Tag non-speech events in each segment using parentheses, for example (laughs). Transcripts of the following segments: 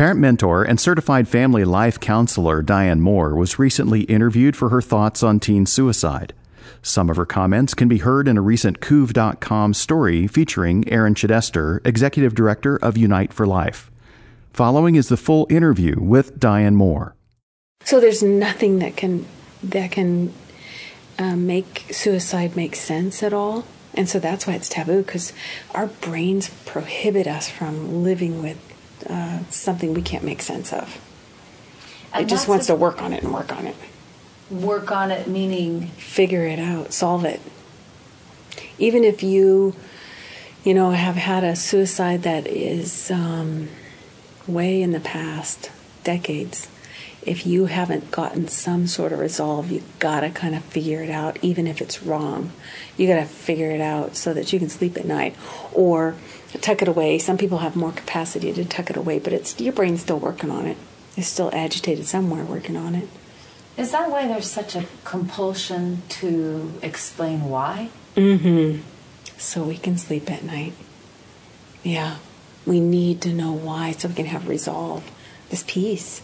Parent mentor and certified family life counselor Diane Moore was recently interviewed for her thoughts on teen suicide. Some of her comments can be heard in a recent Cuv.com story featuring Aaron Chidester, Executive Director of Unite for Life. Following is the full interview with Diane Moore. So there's nothing that can that can uh, make suicide make sense at all, and so that's why it's taboo because our brains prohibit us from living with uh, something we can't make sense of. And it just wants to work on it and work on it, Work on it, meaning figure it out, solve it. Even if you, you know, have had a suicide that is um, way in the past, decades, if you haven't gotten some sort of resolve, you gotta kind of figure it out, even if it's wrong. You gotta figure it out so that you can sleep at night, or tuck it away. Some people have more capacity to tuck it away, but it's your brain's still working on it. It's still agitated somewhere, working on it. is that why there's such a compulsion to explain why? Mm-hmm. So we can sleep at night. Yeah, we need to know why, so we can have resolve, this peace.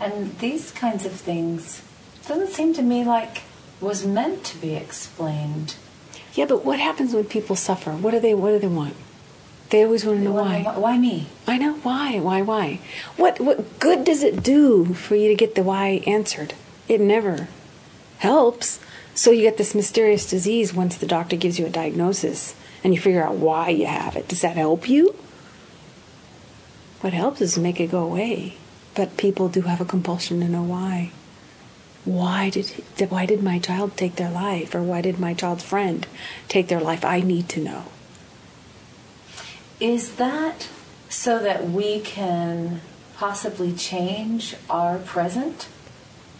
And these kinds of things doesn't seem to me like was meant to be explained. Yeah, but what happens when people suffer? What do they What do they want? They always want to know why. Why me? I know why. Why? Why? What What good does it do for you to get the why answered? It never helps. So you get this mysterious disease once the doctor gives you a diagnosis, and you figure out why you have it. Does that help you? What helps is to make it go away. But people do have a compulsion to know why. Why did why did my child take their life, or why did my child's friend take their life? I need to know. Is that so that we can possibly change our present?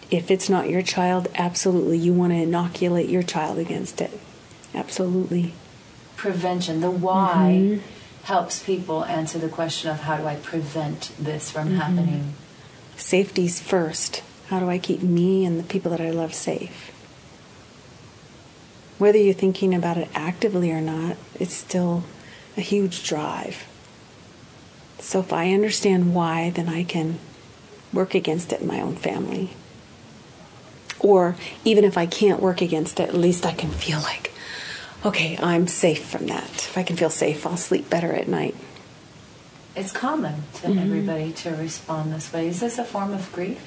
If it's not your child, absolutely, you want to inoculate your child against it. Absolutely. Prevention, the why, Mm-hmm. helps people answer the question of how do I prevent this from Mm-hmm. happening? Safety's first. How do I keep me and the people that I love safe? Whether you're thinking about it actively or not, it's still a huge drive. So if I understand why, then I can work against it in my own family. Or even if I can't work against it, at least I can feel like, okay, I'm safe from that. If I can feel safe, I'll sleep better at night. It's common to Mm-hmm. everybody to respond this way. Is this a form of grief?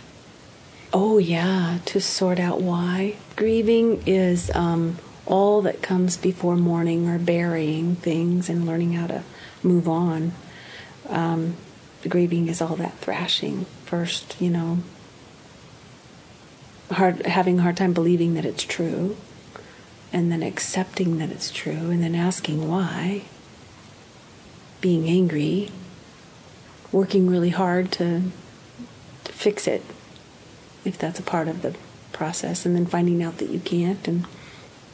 Oh, yeah, to sort out why. Grieving is um, all that comes before mourning or burying things and learning how to move on. Um, grieving is all that thrashing first, you know, hard, having a hard time believing that it's true, and then accepting that it's true, and then asking why, being angry, working really hard to, to fix it if that's a part of the process, and then finding out that you can't. And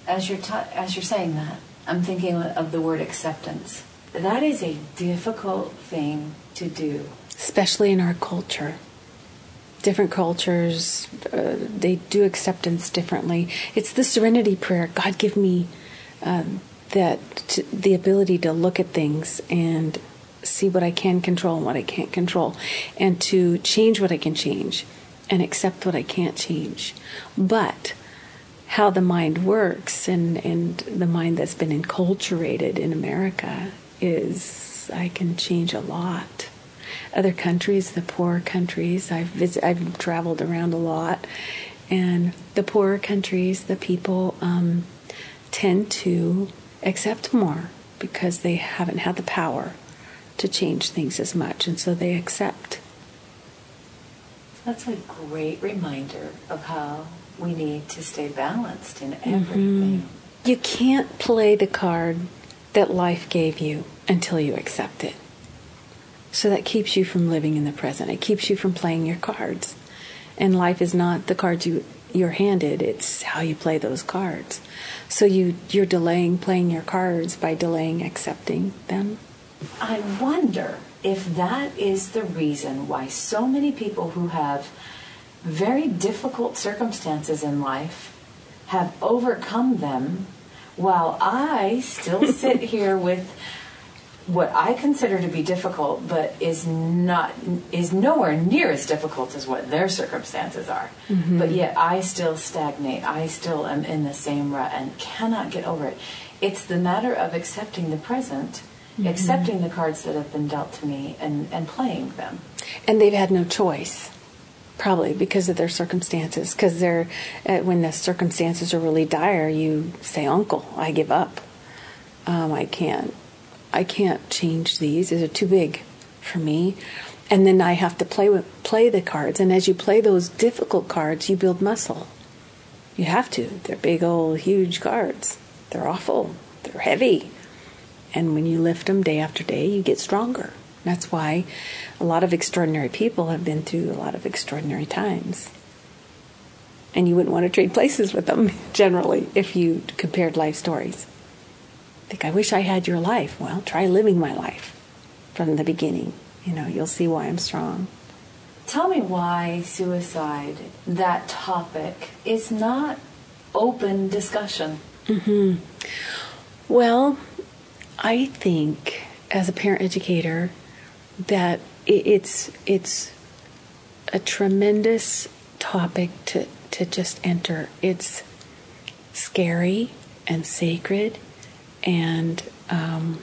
As you're ta- as you're saying that, I'm thinking of the word acceptance. That is a difficult thing to do. especially in our culture, different cultures uh, they do acceptance differently. It's the serenity prayer. God, give me um, that t- the ability to look at things and see what I can control and what I can't control, and to change what I can change and accept what I can't change. But how the mind works and, and the mind that's been enculturated in America is I can change a lot. Other countries, the poorer countries, I've visit, I've traveled around a lot, and the poorer countries, the people um, tend to accept more because they haven't had the power to change things as much, and so they accept. That's a great reminder of how we need to stay balanced in Mm-hmm. everything. You can't play the card that life gave you until you accept it. So that keeps you from living in the present. It keeps you from playing your cards. And life is not the cards you you're handed, it's how you play those cards. So you you're delaying playing your cards by delaying accepting them. I wonder if that is the reason why so many people who have very difficult circumstances in life have overcome them while I still (laughs) sit here with what I consider to be difficult, but is not is nowhere near as difficult as what their circumstances are. Mm-hmm. But yet I still stagnate. I still am in the same rut and cannot get over it. It's the matter of accepting the present, mm-hmm. accepting the cards that have been dealt to me, and and playing them. And they've had no choice. Probably because of their circumstances. Because they're uh, when the circumstances are really dire, you say, "Uncle, I give up. Um, I can't I can't change these. These are too big for me. And then I have to play with play the cards. And as you play those difficult cards, you build muscle. You have to. They're big old huge cards. They're awful. They're heavy. And when you lift them day after day, you get stronger. That's why a lot of extraordinary people have been through a lot of extraordinary times. And you wouldn't want to trade places with them (laughs) generally if you compared life stories think, I wish I had your life. Well, try living my life from the beginning. You know, you'll see why I'm strong. Tell me why suicide, that topic, is not open discussion. Mm-hmm. Well, I think as a parent educator that it's it's a tremendous topic to to just enter. It's scary and sacred and um,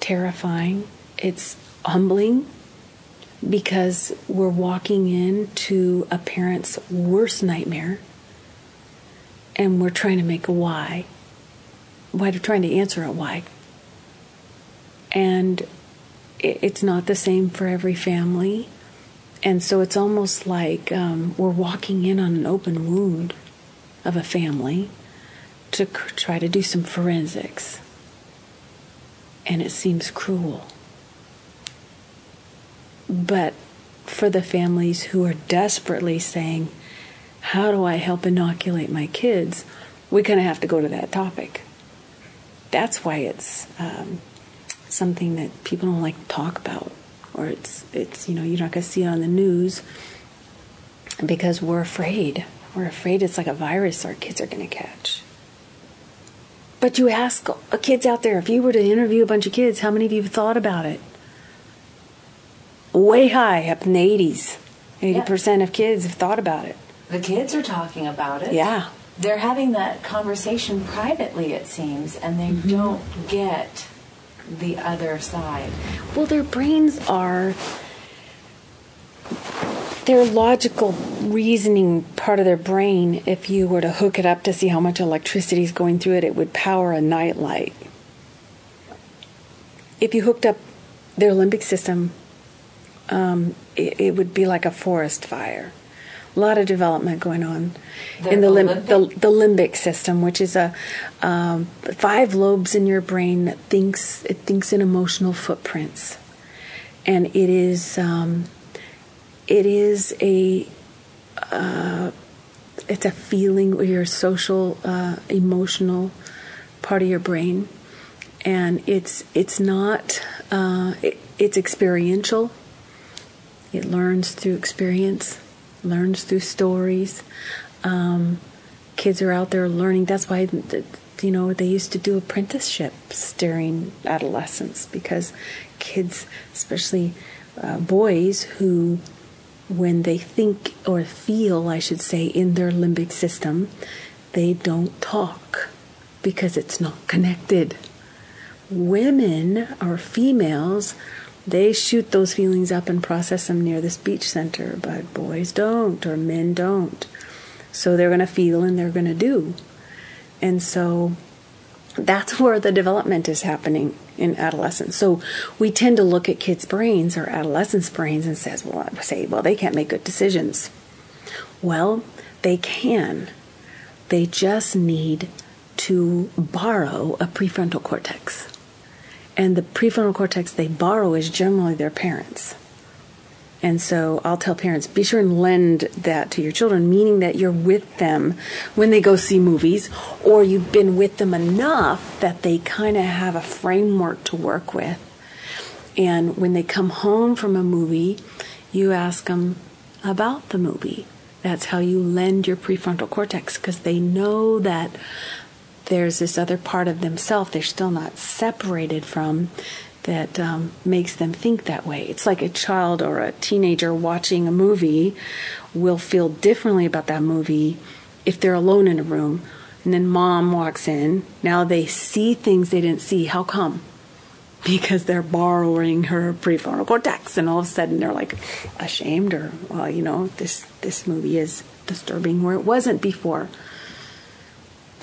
terrifying. It's humbling because we're walking into a parent's worst nightmare and we're trying to make a why. We're trying to answer a why. And it's not the same for every family. And so it's almost like um, we're walking in on an open wound of a family to try to do some forensics. And it seems cruel. But for the families who are desperately saying, How do I help inoculate my kids? we kind of have to go to that topic. That's why it's um, something that people don't like to talk about, or it's it's you know you're not going to see it on the news because we're afraid. We're afraid it's like a virus our kids are going to catch. But you ask kids out there, if you were to interview a bunch of kids, how many of you have thought about it? Way high, up in the 80s. 80% yeah. of kids have thought about it. The kids are talking about it. Yeah. They're having that conversation privately, it seems, and they mm-hmm. don't get the other side. Well, their brains are their logical reasoning part of their brain, if you were to hook it up to see how much electricity is going through it, it would power a nightlight. If you hooked up their limbic system, um, it, it, would be like a forest fire. A lot of development going on the, in the, lim- the, the, limbic system, which is a um, five lobes in your brain that thinks it thinks in emotional footprints, and it is. Um, it is a uh, it's a feeling or your social uh, emotional part of your brain. And it's it's not uh, it, it's experiential. It learns through experience learns through stories um, kids are out there learning that's why you know they used to do apprenticeships during adolescence because kids especially uh, boys who when they think or feel, I should say, in their limbic system, they don't talk because it's not connected. Women or females, they shoot those feelings up and process them near the speech center, but boys don't or men don't. So they're going to feel and they're going to do. And so that's where the development is happening in adolescence. So we tend to look at kids' brains or adolescents' brains and says, well, say, well, they can't make good decisions. Well, they can. They just need to borrow a prefrontal cortex. And the prefrontal cortex they borrow is generally their parents. And so I'll tell parents be sure and lend that to your children, meaning that you're with them when they go see movies, or you've been with them enough that they kind of have a framework to work with. And when they come home from a movie, you ask them about the movie. That's how you lend your prefrontal cortex because they know that there's this other part of themselves they're still not separated from that um, makes them think that way. It's like a child or a teenager watching a movie will feel differently about that movie if they're alone in a room and then mom walks in. Now they see things they didn't see. How come? (laughs) Because they're borrowing her prefrontal cortex, and all of a sudden they're like ashamed, or well, you know, this this movie is disturbing where it wasn't before.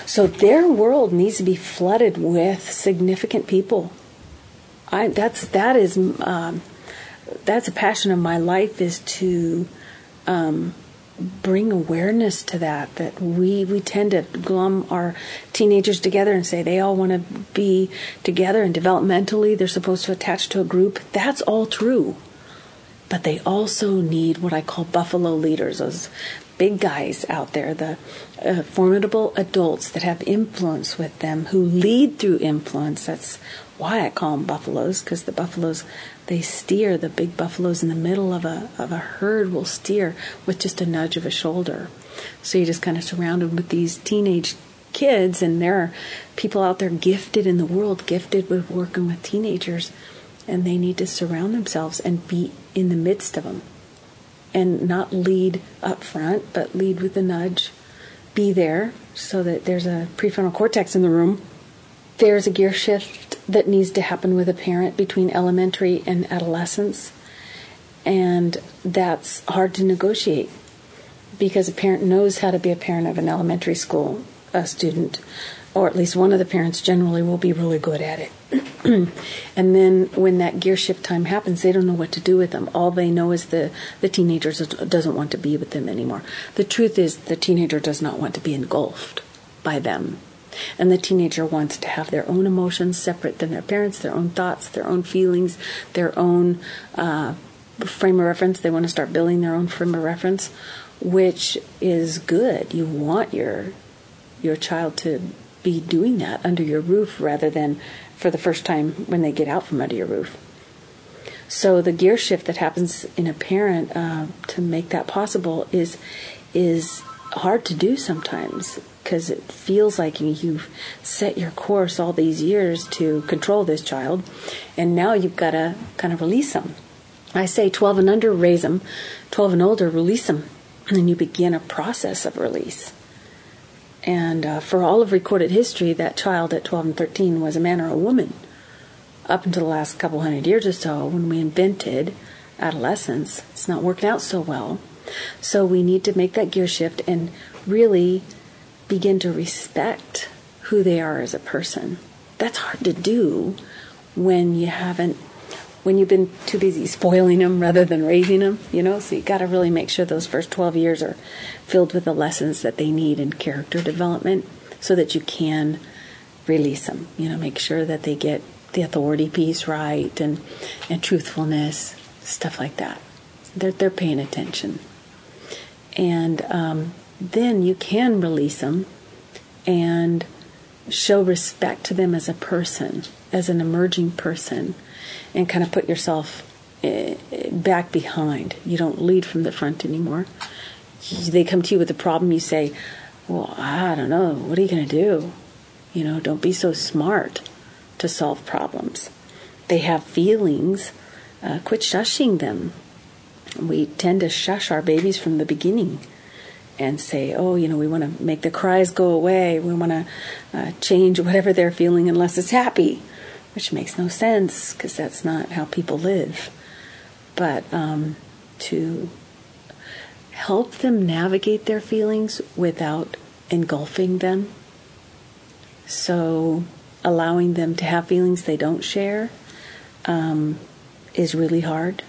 So their world needs to be flooded with significant people. I that's that is um, that's a passion of my life is to um, bring awareness to that that we we tend to glum our teenagers together and say they all want to be together and developmentally they're supposed to attach to a group that's all true but they also need what I call buffalo leaders those big guys out there the uh, formidable adults that have influence with them who lead through influence. That's why I call them buffaloes because the buffaloes they steer. The big buffaloes in the middle of a of a herd will steer with just a nudge of a shoulder. So you're just kind of surrounded with these teenage kids and there are people out there gifted in the world gifted with working with teenagers and they need to surround themselves and be in the midst of them and not lead up front but lead with a nudge be there so that there's a prefrontal cortex in the room. There's a gear shift that needs to happen with a parent between elementary and adolescence, and that's hard to negotiate because a parent knows how to be a parent of an elementary school a student, or at least one of the parents generally will be really good at it. (clears throat) and then when that gear shift time happens, they don't know what to do with them. All they know is the the teenager doesn't want to be with them anymore. The truth is, the teenager does not want to be engulfed by them and the teenager wants to have their own emotions separate than their parents, their own thoughts, their own feelings, their own uh, frame of reference. They want to start building their own frame of reference, which is good. You want your your child to be doing that under your roof rather than for the first time when they get out from under your roof. So the gear shift that happens in a parent uh, to make that possible is is hard to do sometimes because it feels like you've set your course all these years to control this child, and now you've got to kind of release them. I say 12 and under, raise them, 12 and older, release them, and then you begin a process of release. And uh, for all of recorded history, that child at 12 and 13 was a man or a woman. Up until the last couple hundred years or so, when we invented adolescence, it's not working out so well. So we need to make that gear shift and really begin to respect who they are as a person. That's hard to do when you haven't when you've been too busy spoiling them rather than raising them, you know? So you got to really make sure those first 12 years are filled with the lessons that they need in character development so that you can release them. You know, make sure that they get the authority piece right and and truthfulness, stuff like that. They're they're paying attention. And um, then you can release them and show respect to them as a person, as an emerging person, and kind of put yourself eh, back behind. You don't lead from the front anymore. They come to you with a problem, you say, Well, I don't know, what are you going to do? You know, don't be so smart to solve problems. They have feelings, uh, quit shushing them. We tend to shush our babies from the beginning and say, oh, you know, we want to make the cries go away. We want to uh, change whatever they're feeling unless it's happy, which makes no sense because that's not how people live. But um, to help them navigate their feelings without engulfing them. So allowing them to have feelings they don't share um, is really hard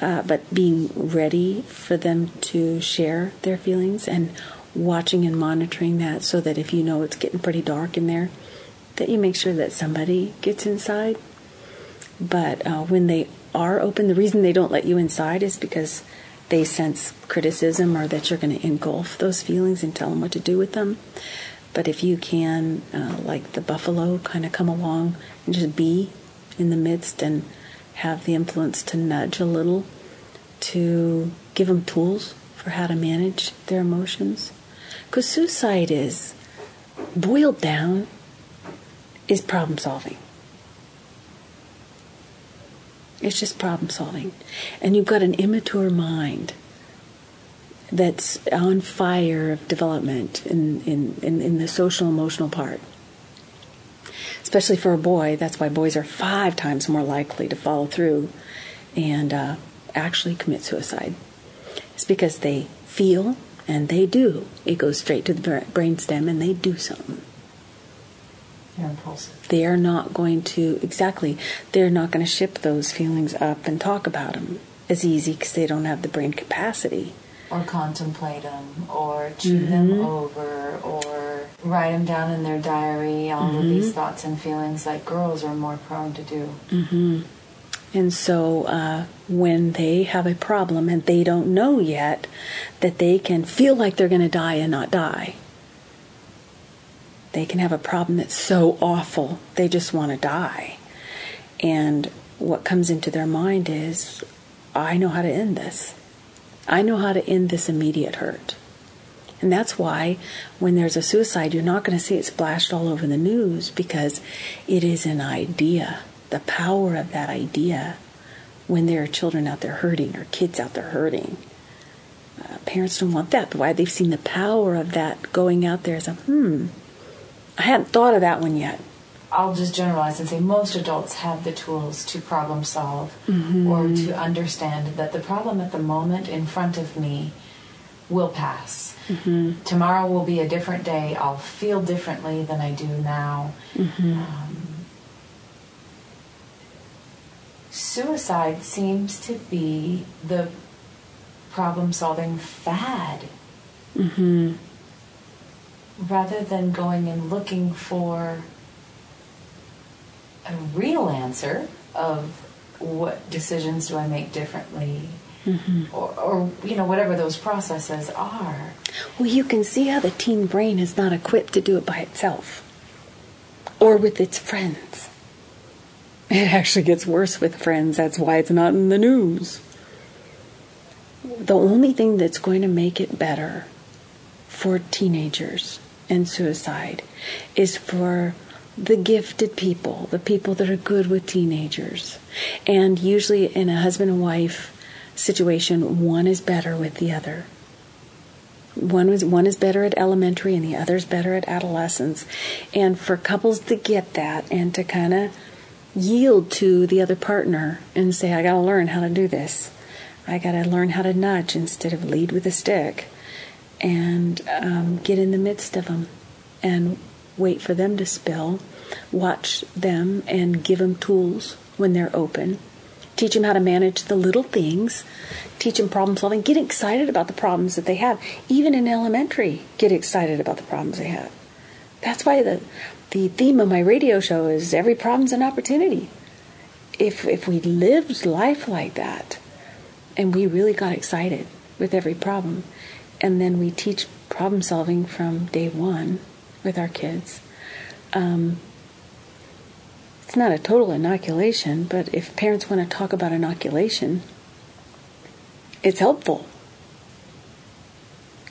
uh, but being ready for them to share their feelings and watching and monitoring that so that if you know it's getting pretty dark in there, that you make sure that somebody gets inside. But uh, when they are open, the reason they don't let you inside is because they sense criticism or that you're going to engulf those feelings and tell them what to do with them. But if you can, uh, like the buffalo, kind of come along and just be in the midst and have the influence to nudge a little, to give them tools for how to manage their emotions. Because suicide is boiled down, is problem solving. It's just problem solving. And you've got an immature mind that's on fire of development in, in, in, in, the social emotional part. Especially for a boy, that's why boys are five times more likely to follow through and uh, actually commit suicide. It's because they feel and they do. It goes straight to the brainstem and they do something. They're impulsive. They're not going to, exactly, they're not going to ship those feelings up and talk about them as easy because they don't have the brain capacity. Or contemplate them, or chew mm-hmm. them over, or write them down in their diary, all mm-hmm. of these thoughts and feelings like girls are more prone to do. Mm-hmm. And so uh, when they have a problem and they don't know yet that they can feel like they're going to die and not die, they can have a problem that's so awful they just want to die. And what comes into their mind is, I know how to end this. I know how to end this immediate hurt. And that's why when there's a suicide, you're not going to see it splashed all over the news because it is an idea the power of that idea when there are children out there hurting or kids out there hurting. Uh, parents don't want that. But Why they've seen the power of that going out there as a hmm. I hadn't thought of that one yet. I'll just generalize and say most adults have the tools to problem solve mm-hmm. or to understand that the problem at the moment in front of me will pass. Mm-hmm. Tomorrow will be a different day. I'll feel differently than I do now. Mm-hmm. Um, suicide seems to be the problem solving fad. Rather than going and looking for a real answer of what decisions do I make differently, mm-hmm. or, or, you know whatever those processes are. Well, you can see how the teen brain is not equipped to do it by itself or with its friends. It actually gets worse with friends. That's why it's not in the news. The only thing that's going to make it better for teenagers and suicide is for the gifted people, the people that are good with teenagers. And usually in a husband and wife situation, one is better with the other. One is one is better at elementary and the other is better at adolescence. And for couples to get that and to kind of yield to the other partner and say, I got to learn how to do this. I got to learn how to nudge instead of lead with a stick and um, get in the midst of them and wait for them to spill, watch them and give them tools when they're open. Teach them how to manage the little things. Teach them problem solving. Get excited about the problems that they have. Even in elementary, get excited about the problems they have. That's why the the theme of my radio show is every problem's an opportunity. If if we lived life like that, and we really got excited with every problem, and then we teach problem solving from day one with our kids. Um, it's not a total inoculation, but if parents want to talk about inoculation, it's helpful.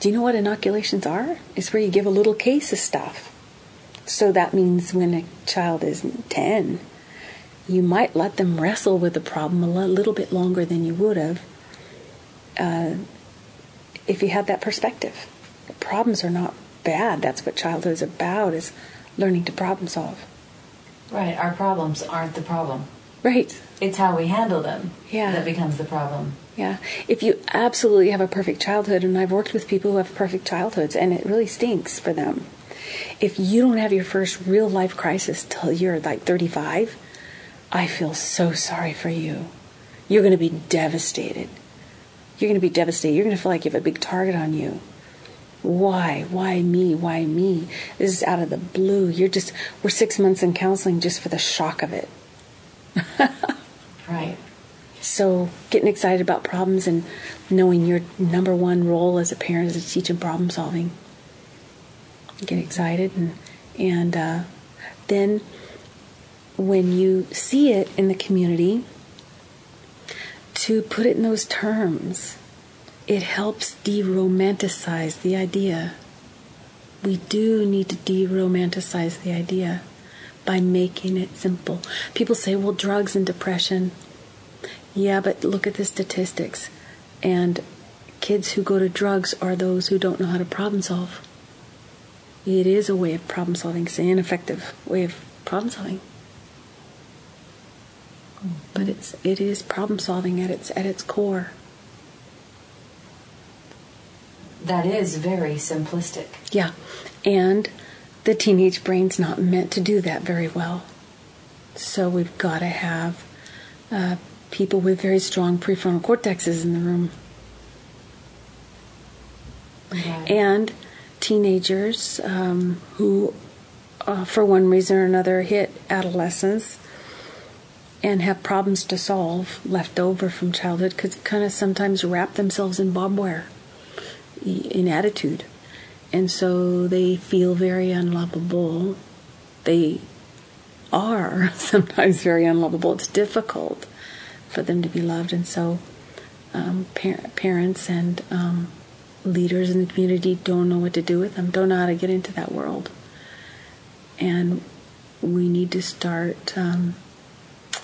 Do you know what inoculations are? It's where you give a little case of stuff so that means when a child is 10, you might let them wrestle with the problem a little bit longer than you would have uh, if you had that perspective. Problems are not bad. That's what childhood is about, is learning to problem solve. Right. Our problems aren't the problem. Right. It's how we handle them yeah. that becomes the problem. Yeah. If you absolutely have a perfect childhood, and I've worked with people who have perfect childhoods, and it really stinks for them if you don't have your first real life crisis till you're like 35, I feel so sorry for you. You're going to be devastated. You're going to be devastated. You're going to feel like you have a big target on you. Why? Why me? Why me? This is out of the blue. You're just, we're six months in counseling just for the shock of it. (laughs) right. So, getting excited about problems and knowing your number one role as a parent is to teaching problem solving get excited and and uh, then when you see it in the community to put it in those terms it helps de-romanticize the idea we do need to de romanticize the idea by making it simple. People say, well, drugs and depression. Yeah, but look at the statistics. And kids who go to drugs are those who don't know how to problem solve. It is a way of problem solving, it's an ineffective way of problem solving. But it's it is problem solving at its at its core. That is very simplistic. Yeah. And the teenage brain's not meant to do that very well. So we've got to have uh, people with very strong prefrontal cortexes in the room. Right. And teenagers um, who, uh, for one reason or another, hit adolescence and have problems to solve left over from childhood could kind of sometimes wrap themselves in barbed wire in attitude. And so they feel very unlovable. They are (laughs) sometimes very unlovable. It's difficult for them to be loved. And so um, par- parents and um, leaders in the community don't know what to do with them, don't know how to get into that world. And we need to start um,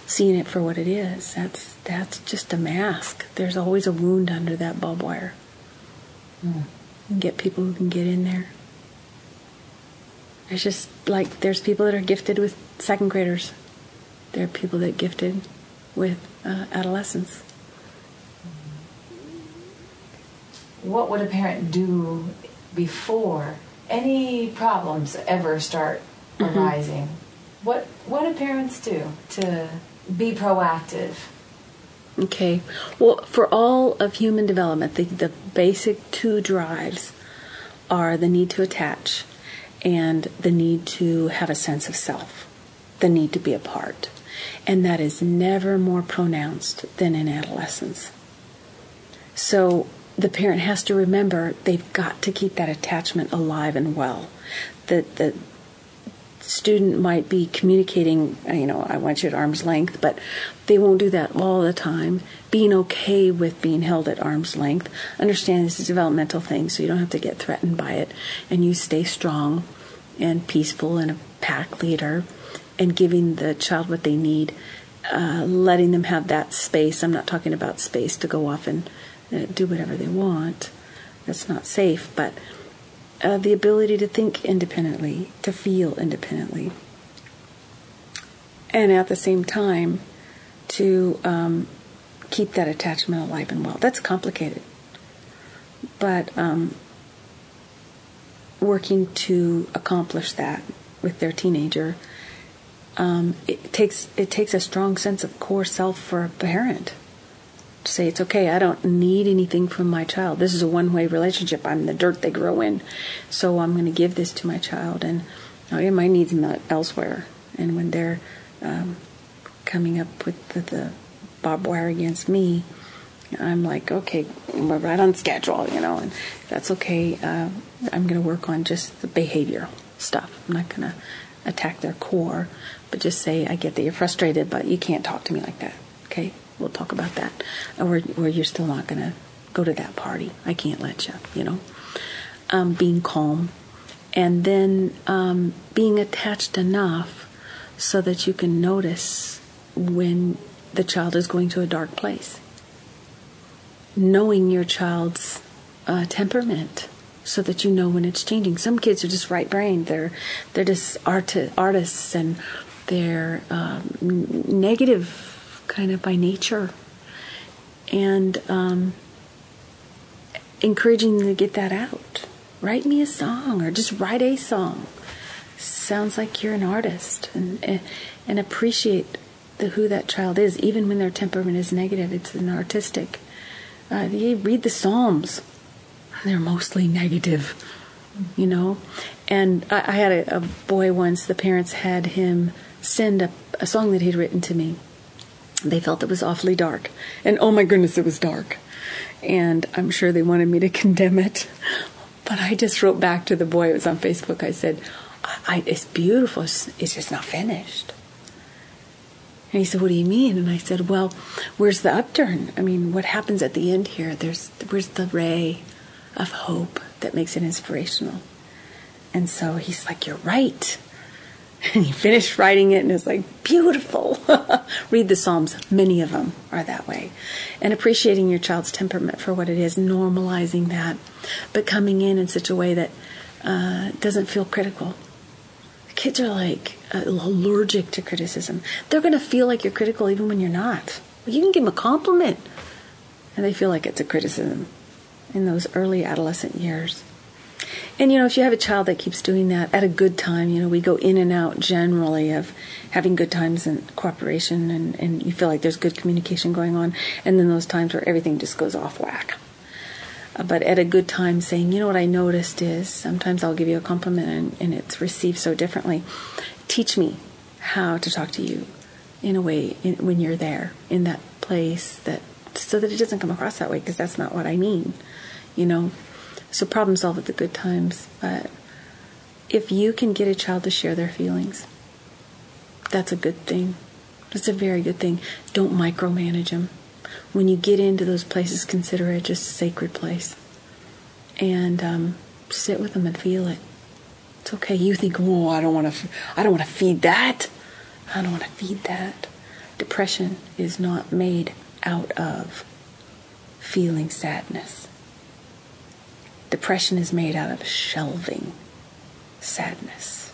seeing it for what it is. That's that's just a mask. There's always a wound under that barbed wire. Mm. And get people who can get in there. It's just like there's people that are gifted with second graders. There are people that are gifted with uh, adolescents. What would a parent do before any problems ever start Mhm. arising? What what do parents do to be proactive? Okay. Well, for all of human development, the, the basic two drives are the need to attach and the need to have a sense of self, the need to be a part. And that is never more pronounced than in adolescence. So the parent has to remember they've got to keep that attachment alive and well. That the student might be communicating, uh, you know, I want you at arm's length, but they won't do that all the time. Being okay with being held at arm's length. Understand this is a developmental thing, so you don't have to get threatened by it. And you stay strong and peaceful and a pack leader and giving the child what they need, uh, letting them have that space. I'm not talking about space to go off and uh, do whatever they want. That's not safe, but uh, the ability to think independently, to feel independently, and at the same time to um, keep that attachment alive and well. That's complicated, but um, working to accomplish that with their teenager, um, it takes it takes a strong sense of core self for a parent to say it's okay. I don't need anything from my child. This is a one-way relationship. I'm the dirt they grow in, so I'm going to give this to my child, and oh, my needs met elsewhere. And when they're um, coming up with the, the barbed wire against me, I'm like, okay, we're right on schedule, you know, and that's okay. Uh, I'm going to work on just the behavioral stuff. I'm not going to attack their core, but just say, I get that you're frustrated, but you can't talk to me like that, okay? We'll talk about that. Or, or you're still not going to go to that party. I can't let you, you know. Um, being calm. And then um, being attached enough so that you can notice when the child is going to a dark place. Knowing your child's uh, temperament so that you know when it's changing. Some kids are just right brained. They're they're just art- artists and they're um, negative kind of by nature, and um, encouraging them to get that out. Write me a song, or just write a song. Sounds like you're an artist, and and appreciate the who that child is, even when their temperament is negative. It's an artistic. Uh, you read the Psalms; they're mostly negative, you know. And I, I had a, a boy once. The parents had him send a, a song that he'd written to me they felt it was awfully dark. And oh my goodness, it was dark. And I'm sure they wanted me to (laughs) condemn it. But I just wrote back to the boy, it was on Facebook. I said, I, it's beautiful, it's, it's just not finished. And he said, What do you mean? And I said, Well, where's the upturn? I mean, what happens at the end here? There's where's the ray of hope that makes it inspirational? And so he's like, You're right. And he finished writing it and it's like, Beautiful. (laughs) Read the Psalms. Many of them are that way. And appreciating your child's temperament for what it is, normalizing that, but coming in in such a way that uh, doesn't feel critical. Kids are like uh, allergic to criticism. They're going to feel like you're critical even when you're not. You can give them a compliment and they feel like it's a criticism in those early adolescent years. And you know, if you have a child that keeps doing that at a good time, you know, we go in and out generally of having good times and cooperation and, and you feel like there's good communication going on, and then those times where everything just goes off whack. Uh, but at a good time, saying, you know, what I noticed is sometimes I'll give you a compliment and, and it's received so differently. Teach me how to talk to you in a way in, when you're there in that place that so that it doesn't come across that way because that's not what I mean, you know. So problem solve at the good times, but if you can get a child to share their feelings, that's a good thing. That's a very good thing. Don't micromanage them. When you get into those places, consider it just a sacred place, and um, sit with them and feel it. It's okay. You think, "Whoa, I don't want to. I don't want to feed that. I don't want to feed that." Depression is not made out of feeling sadness. Depression is made out of shelving sadness,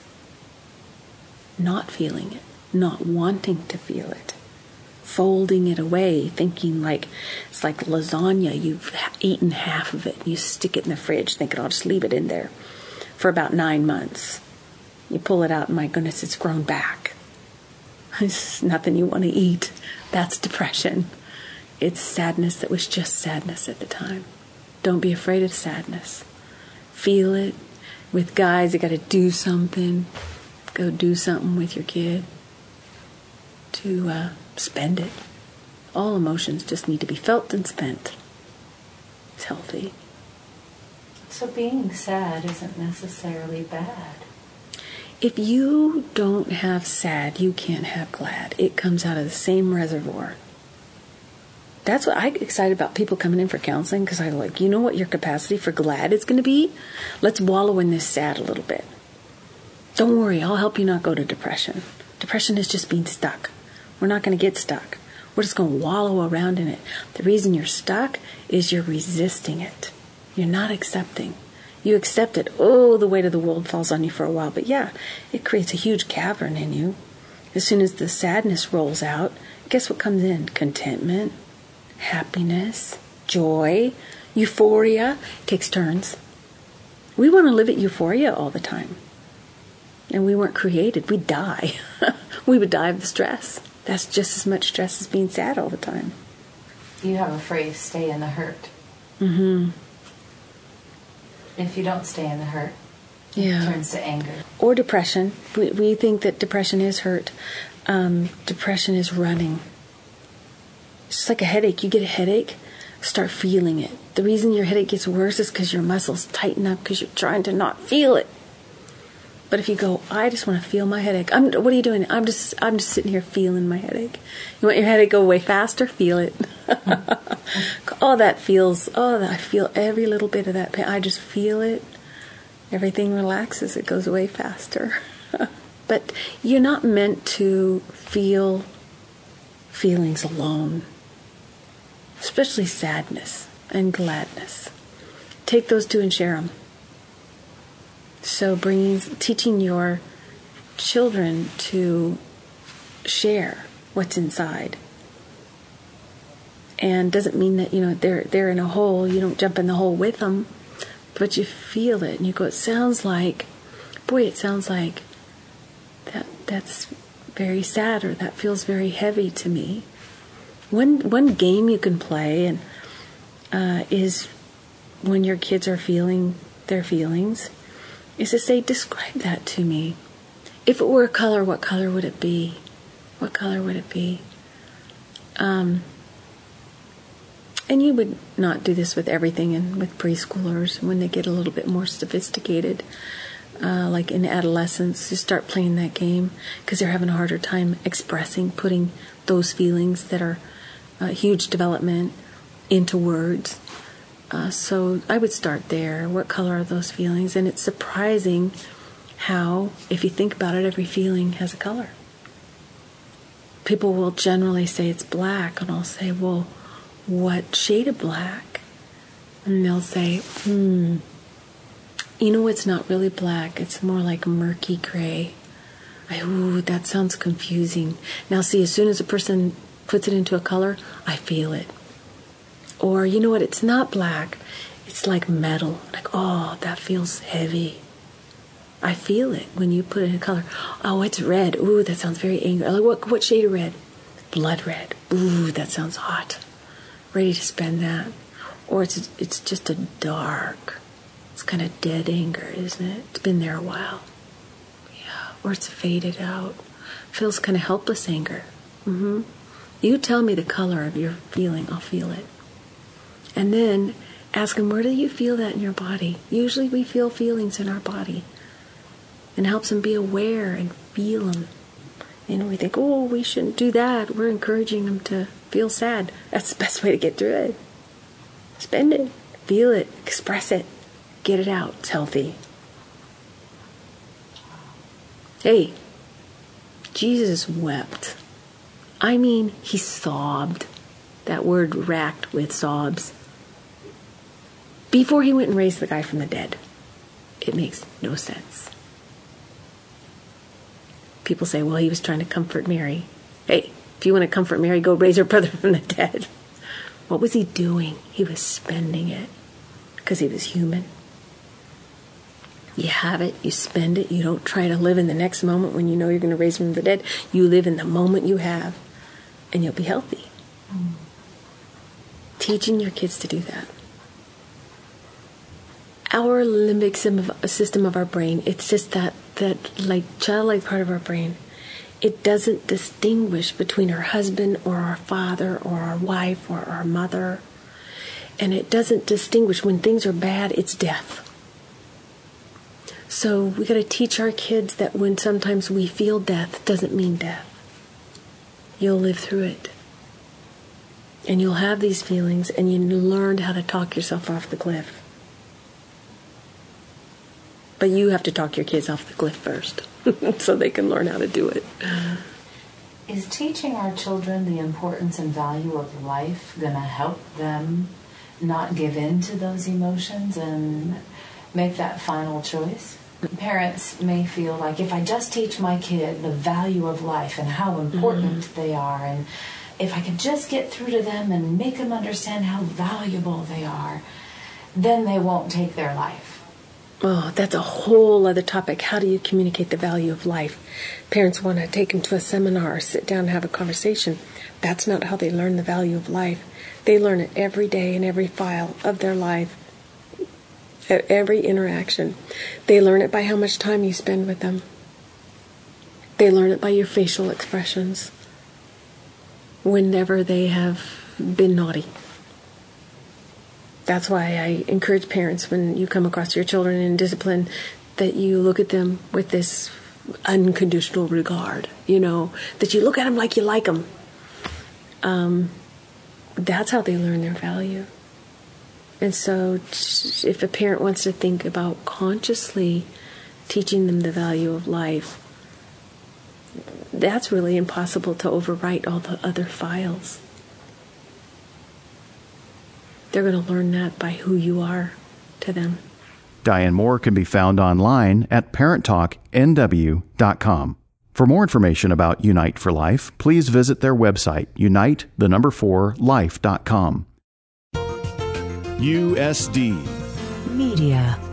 not feeling it, not wanting to feel it, folding it away, thinking like it's like lasagna. You've eaten half of it, you stick it in the fridge, thinking I'll just leave it in there for about nine months. You pull it out, and my goodness, it's grown back. (laughs) It's nothing you want to eat. That's depression. It's sadness that was just sadness at the time. Don't be afraid of sadness. Feel it. With guys, you got to do something. Go do something with your kid to uh, spend it. All emotions just need to be felt and spent. It's healthy. So being sad isn't necessarily bad. If you don't have sad, you can't have glad. It comes out of the same reservoir that's what I get excited about people coming in for counseling because I like, you know what your capacity for glad is going to be? Let's wallow in this sad a little bit. Don't worry, I'll help you not go to depression. Depression is just being stuck. We're not going to get stuck. We're just going to wallow around in it. The reason you're stuck is you're resisting it. You're not accepting. You accept it. Oh, the weight of the world falls on you for a while. But yeah, it creates a huge cavern in you. As soon as the sadness rolls out, guess what comes in? Contentment, happiness, joy, euphoria takes turns. We want to live at euphoria all the time. And we weren't created. We'd die. (laughs) we would die of the stress. That's just as much stress as being sad all the time. You have a phrase, stay in the hurt. Mm-hmm. If you don't stay in the hurt, yeah. it turns to anger. Or depression. We, we think that depression is hurt. Um, depression is running. It's just like a headache. You get a headache, start feeling it. The reason your headache gets worse is because your muscles tighten up because you're trying to not feel it. But if you go, I just want to feel my headache. I'm, what are you doing? I'm just, I'm just sitting here feeling my headache. You want your headache go away faster? Feel it. (laughs) oh, that feels. Oh, I feel every little bit of that pain. I just feel it. Everything relaxes. It goes away faster. (laughs) but you're not meant to feel feelings alone especially sadness and gladness. Take those two and share them. So, bringing, teaching your children to share what's inside. And doesn't mean that you know they're they're in a hole. You don't jump in the hole with them, but you feel it and you go. It sounds like, boy, it sounds like that. That's very sad, or that feels very heavy to me. One one game you can play and uh, is when your kids are feeling their feelings is to say, describe that to me. If it were a color, what color would it be? What color would it be? Um, and you would not do this with everything and with preschoolers when they get a little bit more sophisticated. Uh, like in adolescence, you start playing that game because they're having a harder time expressing, putting those feelings that are uh, huge development into words. Uh, so I would start there. What color are those feelings? And it's surprising how, if you think about it, every feeling has a color. People will generally say it's black, and I'll say, well, what shade of black? And they'll say, hmm, you know, it's not really black, it's more like murky gray. I, ooh, that sounds confusing. Now, see, as soon as a person puts it into a color, I feel it. Or, you know what, it's not black, it's like metal. Like, oh, that feels heavy. I feel it when you put it in a color. Oh, it's red. Ooh, that sounds very angry. Like, what, what shade of red? Blood red. Ooh, that sounds hot. Ready to spend that. Or it's, it's just a dark, it's kind of dead anger, isn't it? It's been there a while. Yeah. Or it's faded out. Feels kind of helpless anger. Mm-hmm. You tell me the color of your feeling, I'll feel it. And then ask them, where do you feel that in your body? Usually we feel feelings in our body. And helps them be aware and feel them. And we think, oh, we shouldn't do that. We're encouraging them to feel sad. That's the best way to get through it. Spend it, feel it, express it, get it out. It's healthy. Hey, Jesus wept. I mean, he sobbed. That word racked with sobs. Before he went and raised the guy from the dead. It makes no sense. People say, well, he was trying to comfort Mary. Hey, if you want to comfort Mary, go raise her brother (laughs) from the dead. What was he doing? He was spending it because he was human. You have it, you spend it, you don't try to live in the next moment when you know you're going to raise him from the dead. You live in the moment you have, and you'll be healthy. Mm. Teaching your kids to do that. Our limbic system of our brain, it's just that, that like childlike part of our brain it doesn't distinguish between our husband or our father or our wife or our mother. And it doesn't distinguish when things are bad, it's death. So we got to teach our kids that when sometimes we feel death doesn't mean death. You'll live through it. And you'll have these feelings and you learned how to talk yourself off the cliff. But you have to talk your kids off the cliff first. (laughs) so they can learn how to do it. Is teaching our children the importance and value of life going to help them not give in to those emotions and make that final choice? Parents may feel like if I just teach my kid the value of life and how important mm-hmm. they are, and if I could just get through to them and make them understand how valuable they are, then they won't take their life. Oh, that's a whole other topic. How do you communicate the value of life? Parents want to take them to a seminar or sit down and have a conversation. That's not how they learn the value of life. They learn it every day in every file of their life, every interaction. They learn it by how much time you spend with them. They learn it by your facial expressions whenever they have been naughty that's why I encourage parents when you come across your children in discipline that you look at them with this unconditional regard, you know, that you look at them like you like them. Um, that's how they learn their value. And so, if a parent wants to think about consciously teaching them the value of life, that's really impossible to overwrite all the other files. They're going to learn that by who you are to them. Diane Moore can be found online at parenttalknw.com. For more information about Unite for Life, please visit their website, unite the number 4 life.com. USD Media